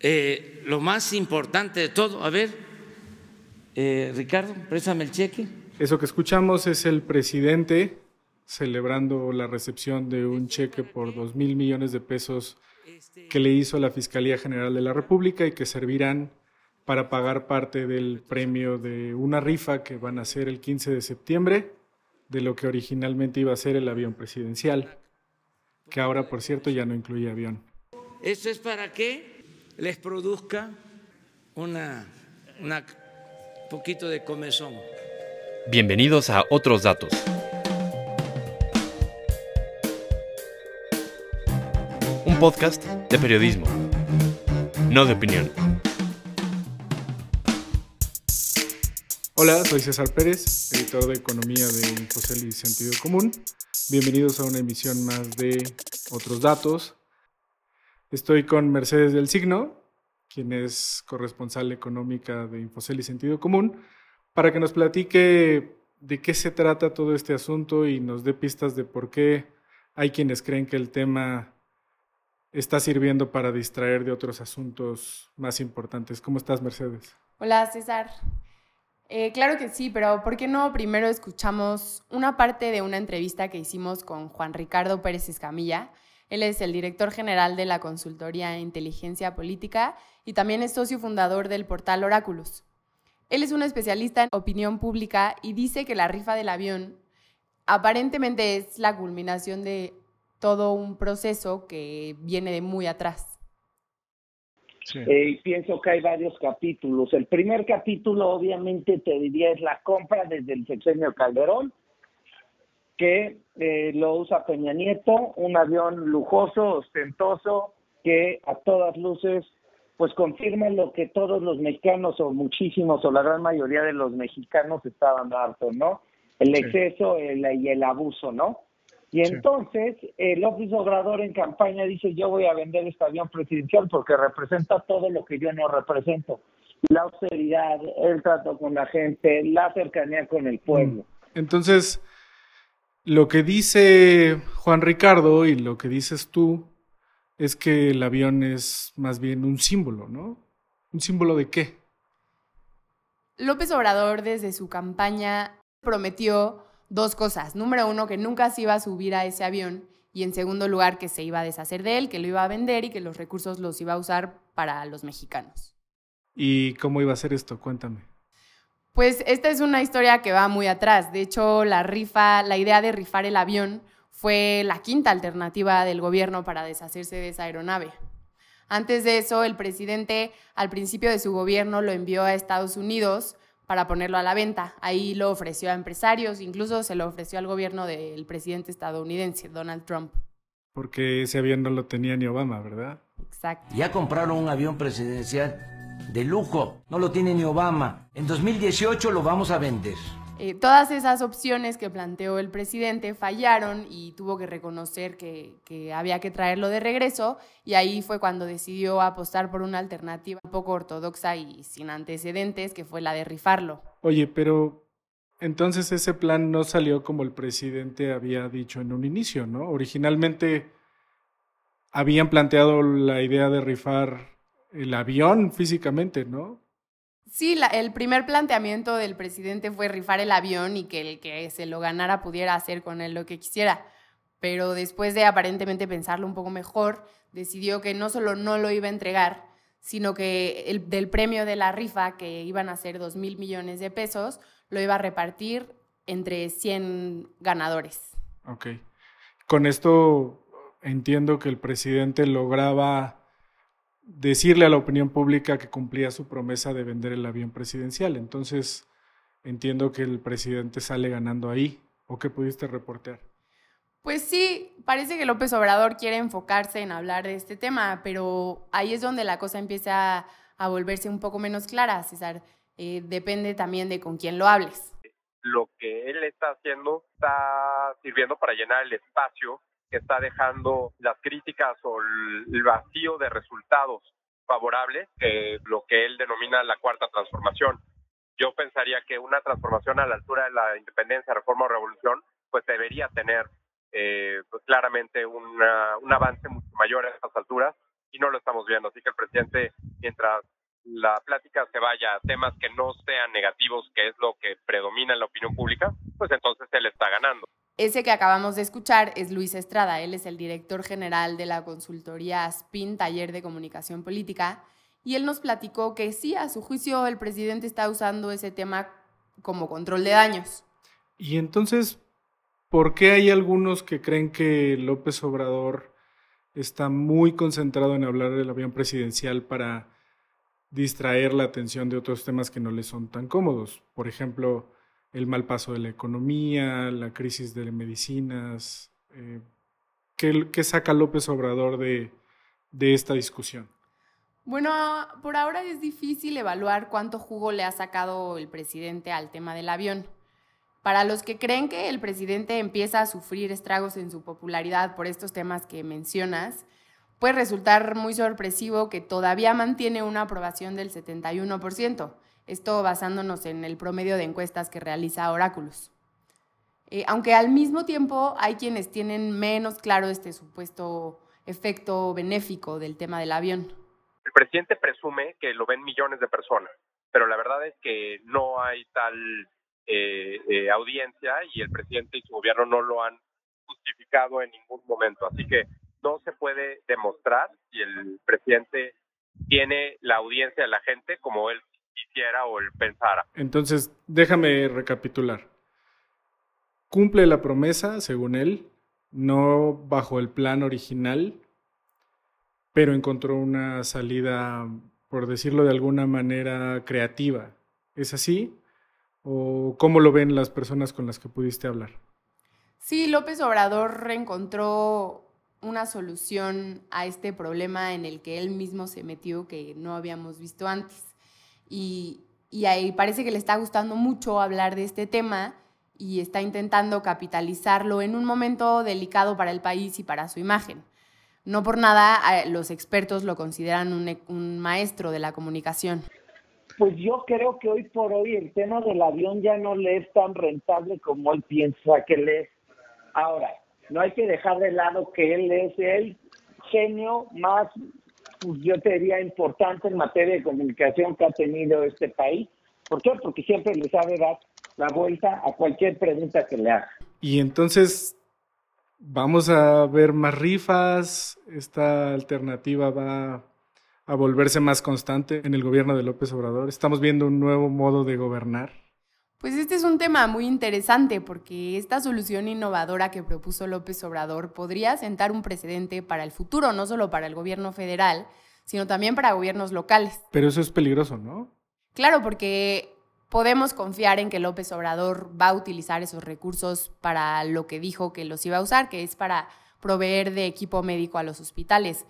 eh, lo más importante de todo, a ver, eh, Ricardo, préstame el cheque. Eso que escuchamos es el presidente celebrando la recepción de un cheque por dos mil millones de pesos que le hizo la Fiscalía General de la República y que servirán para pagar parte del premio de una rifa que van a hacer el 15 de septiembre de lo que originalmente iba a ser el avión presidencial, que ahora, por cierto, ya no incluye avión. Esto es para que les produzca una, una poquito de comezón. Bienvenidos a Otros Datos. Un podcast de periodismo, no de opinión. Hola, soy César Pérez, editor de Economía de Infocel y Sentido Común. Bienvenidos a una emisión más de Otros Datos. Estoy con Mercedes del Signo, quien es corresponsal económica de Infocel y Sentido Común, para que nos platique de qué se trata todo este asunto y nos dé pistas de por qué hay quienes creen que el tema está sirviendo para distraer de otros asuntos más importantes. ¿Cómo estás, Mercedes? Hola, César. Eh, claro que sí, pero ¿por qué no primero escuchamos una parte de una entrevista que hicimos con Juan Ricardo Pérez Escamilla? Él es el director general de la consultoría Inteligencia Política y también es socio fundador del portal Oráculos. Él es un especialista en opinión pública y dice que la rifa del avión aparentemente es la culminación de todo un proceso que viene de muy atrás. Eh, pienso que hay varios capítulos. El primer capítulo, obviamente, te diría es la compra desde el sexenio Calderón, que eh, lo usa Peña Nieto, un avión lujoso, ostentoso, que a todas luces, pues confirma lo que todos los mexicanos, o muchísimos, o la gran mayoría de los mexicanos estaban hartos, ¿no? El exceso y el abuso, ¿no? Y entonces el López Obrador en campaña dice yo voy a vender este avión presidencial porque representa todo lo que yo no represento. La austeridad, el trato con la gente, la cercanía con el pueblo. Mm. Entonces, lo que dice Juan Ricardo y lo que dices tú es que el avión es más bien un símbolo, ¿no? ¿Un símbolo de qué? López Obrador desde su campaña prometió dos cosas. Número uno, que nunca se iba a subir a ese avión y en segundo lugar, que se iba a deshacer de él, que lo iba a vender y que los recursos los iba a usar para los mexicanos. ¿Y cómo iba a ser esto? Cuéntame. Pues esta es una historia que va muy atrás. De hecho, la rifa, la idea de rifar el avión fue la quinta alternativa del gobierno para deshacerse de esa aeronave. Antes de eso, el presidente al principio de su gobierno lo envió a Estados Unidos para ponerlo a la venta. Ahí lo ofreció a empresarios, incluso se lo ofreció al gobierno del presidente estadounidense, Donald Trump. Porque ese avión no lo tenía ni Obama, ¿verdad? Exacto. Ya compraron un avión presidencial de lujo, no lo tiene ni Obama. En 2018 lo vamos a vender. Eh, todas esas opciones que planteó el presidente fallaron y tuvo que reconocer que, que, había que traerlo de regreso y ahí fue cuando decidió apostar por una alternativa un poco ortodoxa y sin antecedentes, que fue la de rifarlo. Oye, pero entonces ese plan no salió como el presidente había dicho en un inicio, ¿no? Originalmente habían planteado la idea de rifar el avión físicamente, ¿no? Sí, el primer planteamiento del presidente fue rifar el avión y que el que se lo ganara pudiera hacer con él lo que quisiera. Pero después de aparentemente pensarlo un poco mejor, decidió que no solo no lo iba a entregar, sino que el, del premio de la rifa, que iban a ser 2 mil millones de pesos, lo iba a repartir entre 100 ganadores. Ok. Con esto entiendo que el presidente lograba decirle a la opinión pública que cumplía su promesa de vender el avión presidencial. Entonces, entiendo que el presidente sale ganando ahí. ¿O qué pudiste reportear? Pues sí, parece que López Obrador quiere enfocarse en hablar de este tema, pero ahí es donde la cosa empieza a volverse un poco menos clara, César. Eh, depende también de con quién lo hables. Lo que él está haciendo está sirviendo para llenar el espacio que está dejando las críticas o el vacío de resultados favorables, que lo que él denomina la cuarta transformación. Yo pensaría que una transformación a la altura de la independencia, reforma o revolución, pues debería tener eh, pues claramente una, un avance mucho mayor a estas alturas y no lo estamos viendo. Así que el presidente, mientras la plática se vaya a temas que no sean negativos, que es lo que predomina en la opinión pública, pues entonces él está ganando. Ese que acabamos de escuchar es Luis Estrada, él es el director general de la consultoría SPIN, Taller de Comunicación Política, y él nos platicó que sí, a su juicio el presidente está usando ese tema como control de daños. Y entonces, ¿por qué hay algunos que creen que López Obrador está muy concentrado en hablar del avión presidencial para distraer la atención de otros temas que no le son tan cómodos? Por ejemplo, el mal paso de la economía, la crisis de medicinas. Eh, ¿qué, saca López Obrador de, de esta discusión? Bueno, por ahora es difícil evaluar cuánto jugo le ha sacado el presidente al tema del avión. Para los que creen que el presidente empieza a sufrir estragos en su popularidad por estos temas que mencionas, puede resultar muy sorpresivo que todavía mantiene una aprobación del 71%, esto basándonos en el promedio de encuestas que realiza Oráculos. Eh, aunque al mismo tiempo hay quienes tienen menos claro este supuesto efecto benéfico del tema del avión. El presidente presume que lo ven millones de personas, pero la verdad es que no hay tal eh, eh, audiencia y el presidente y su gobierno no lo han justificado en ningún momento. Así que no se puede demostrar si el presidente tiene la audiencia de la gente como él quisiera o él pensara. Entonces, déjame recapitular. Cumple la promesa, según él, no bajo el plan original, pero encontró una salida, por decirlo de alguna manera, creativa. ¿Es así? ¿O cómo lo ven las personas con las que pudiste hablar? Sí, López Obrador reencontró una solución a este problema en el que él mismo se metió que no habíamos visto antes. Y, ahí parece que le está gustando mucho hablar de este tema y está intentando capitalizarlo en un momento delicado para el país y para su imagen. No por nada los expertos lo consideran un, maestro de la comunicación. Pues yo creo que hoy por hoy el tema del avión ya no le es tan rentable como él piensa que le es. Ahora, no hay que dejar de lado que él es el genio más, pues yo te diría, importante en materia de comunicación que ha tenido este país. ¿Por qué? Porque siempre le sabe dar la vuelta a cualquier pregunta que le haga. Y entonces, vamos a ver más rifas, esta alternativa va a volverse más constante en el gobierno de López Obrador. Estamos viendo un nuevo modo de gobernar. Pues este es un tema muy interesante porque esta solución innovadora que propuso López Obrador podría sentar un precedente para el futuro, no solo para el gobierno federal, sino también para gobiernos locales. Pero eso es peligroso, ¿no? Claro, porque podemos confiar en que López Obrador va a utilizar esos recursos para lo que dijo que los iba a usar, que es para proveer de equipo médico a los hospitales.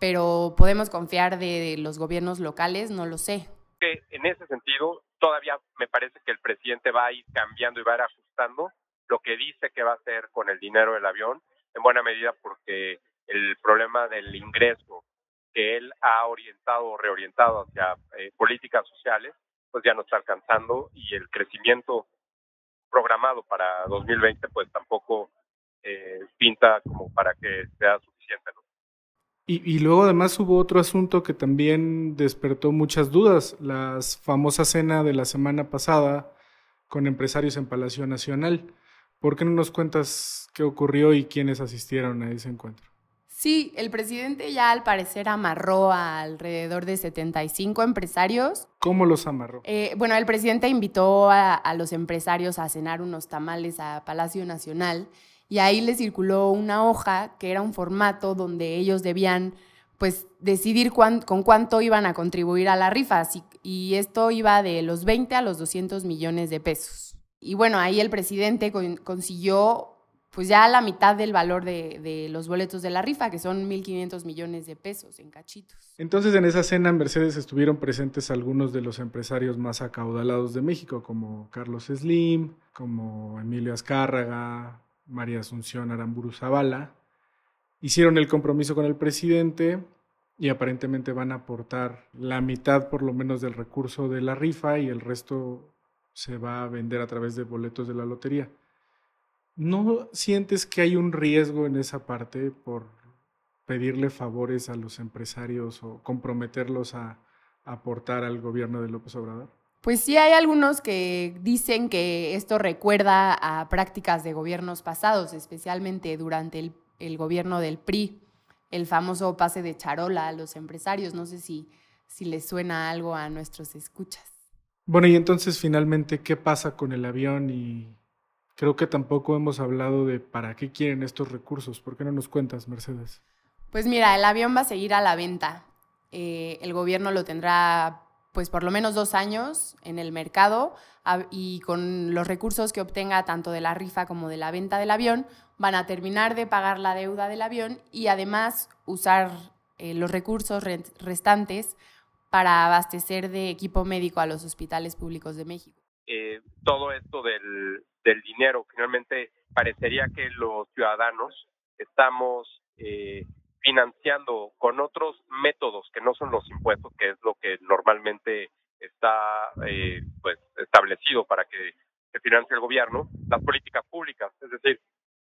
Pero podemos confiar de los gobiernos locales, no lo sé. En ese sentido, todavía me parece que el presidente va a ir cambiando y va a ir ajustando lo que dice que va a hacer con el dinero del avión, en buena medida porque el problema del ingreso que él ha orientado o reorientado hacia eh, políticas sociales pues ya no está alcanzando y el crecimiento programado para 2020 pues tampoco eh, pinta como para que sea suficiente. Y, y, luego además hubo otro asunto que también despertó muchas dudas, la famosa cena de la semana pasada con empresarios en Palacio Nacional. ¿Por qué no nos cuentas qué ocurrió y quiénes asistieron a ese encuentro? Sí, el presidente ya al parecer amarró a alrededor de 75 empresarios. ¿Cómo los amarró? Eh, bueno, el presidente invitó a, a, los empresarios a cenar unos tamales a Palacio Nacional y ahí les circuló una hoja que era un formato donde ellos debían pues decidir con cuánto iban a contribuir a la rifa y esto iba de los 20 a los 200 millones de pesos. Y bueno, ahí el presidente consiguió pues ya la mitad del valor de, los boletos de la rifa, que son 1.500 millones de pesos en cachitos. Entonces en esa cena en Mercedes estuvieron presentes algunos de los empresarios más acaudalados de México, como Carlos Slim, como Emilio Azcárraga, María Asunción Aramburu Zavala. Hicieron el compromiso con el presidente y aparentemente van a aportar la mitad por lo menos del recurso de la rifa y el resto se va a vender a través de boletos de la lotería. ¿No sientes que hay un riesgo en esa parte por pedirle favores a los empresarios o comprometerlos a aportar al gobierno de López Obrador? Pues sí, hay algunos que dicen que esto recuerda a prácticas de gobiernos pasados, especialmente durante el, el gobierno del PRI, el famoso pase de charola a los empresarios. No sé si, si les suena algo a nuestros escuchas. Bueno, y entonces finalmente, ¿qué pasa con el avión? Y creo que tampoco hemos hablado de para qué quieren estos recursos. ¿Por qué no nos cuentas, Mercedes? Pues mira, el avión va a seguir a la venta. Eh, el gobierno lo tendrá pues por lo menos dos años en el mercado y con los recursos que obtenga tanto de la rifa como de la venta del avión, van a terminar de pagar la deuda del avión y además usar eh, los recursos restantes para abastecer de equipo médico a los hospitales públicos de México. Eh, todo esto del, dinero, finalmente parecería que los ciudadanos estamos eh, financiando con otros métodos que no son los impuestos, que es lo que normalmente está eh, pues establecido para que se financie el gobierno, las políticas públicas. Es decir,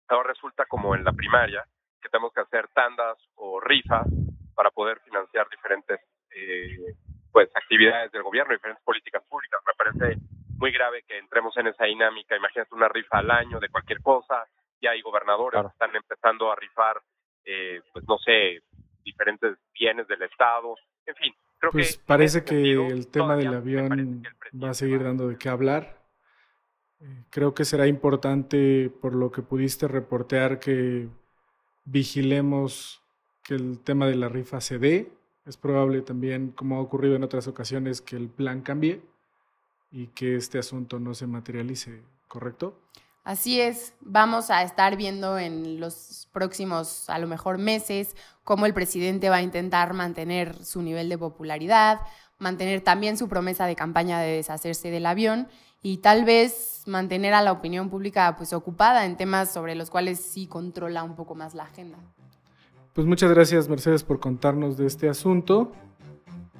ahora resulta como en la primaria que tenemos que hacer tandas o rifas para poder financiar diferentes eh, pues actividades del gobierno, diferentes políticas públicas. Me parece muy grave que entremos en esa dinámica. Imagínate una rifa al año de cualquier cosa. Ya hay gobernadores que están empezando a rifar pues no sé, diferentes bienes del Estado, en fin. Creo pues parece que el tema del avión va a seguir dando de qué hablar. Eh, creo que será importante, por lo que pudiste reportear, que vigilemos que el tema de la rifa se dé. Es probable también, como ha ocurrido en otras ocasiones, que el plan cambie y que este asunto no se materialice, ¿correcto? Así es, vamos a estar viendo en los próximos, a lo mejor meses, cómo el presidente va a intentar mantener su nivel de popularidad, mantener también su promesa de campaña de deshacerse del avión y tal vez mantener a la opinión pública pues ocupada en temas sobre los cuales sí controla un poco más la agenda. Pues muchas gracias Mercedes por contarnos de este asunto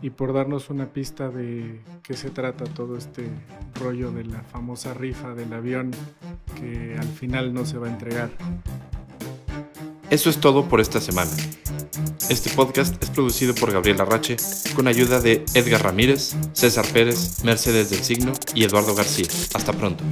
y por darnos una pista de qué se trata todo este rollo de la famosa rifa del avión que al final no se va a entregar. Eso es todo por esta semana. Este podcast es producido por Gabriel Arrache con ayuda de Edgar Ramírez, César Pérez, Mercedes del Signo y Eduardo García. Hasta pronto.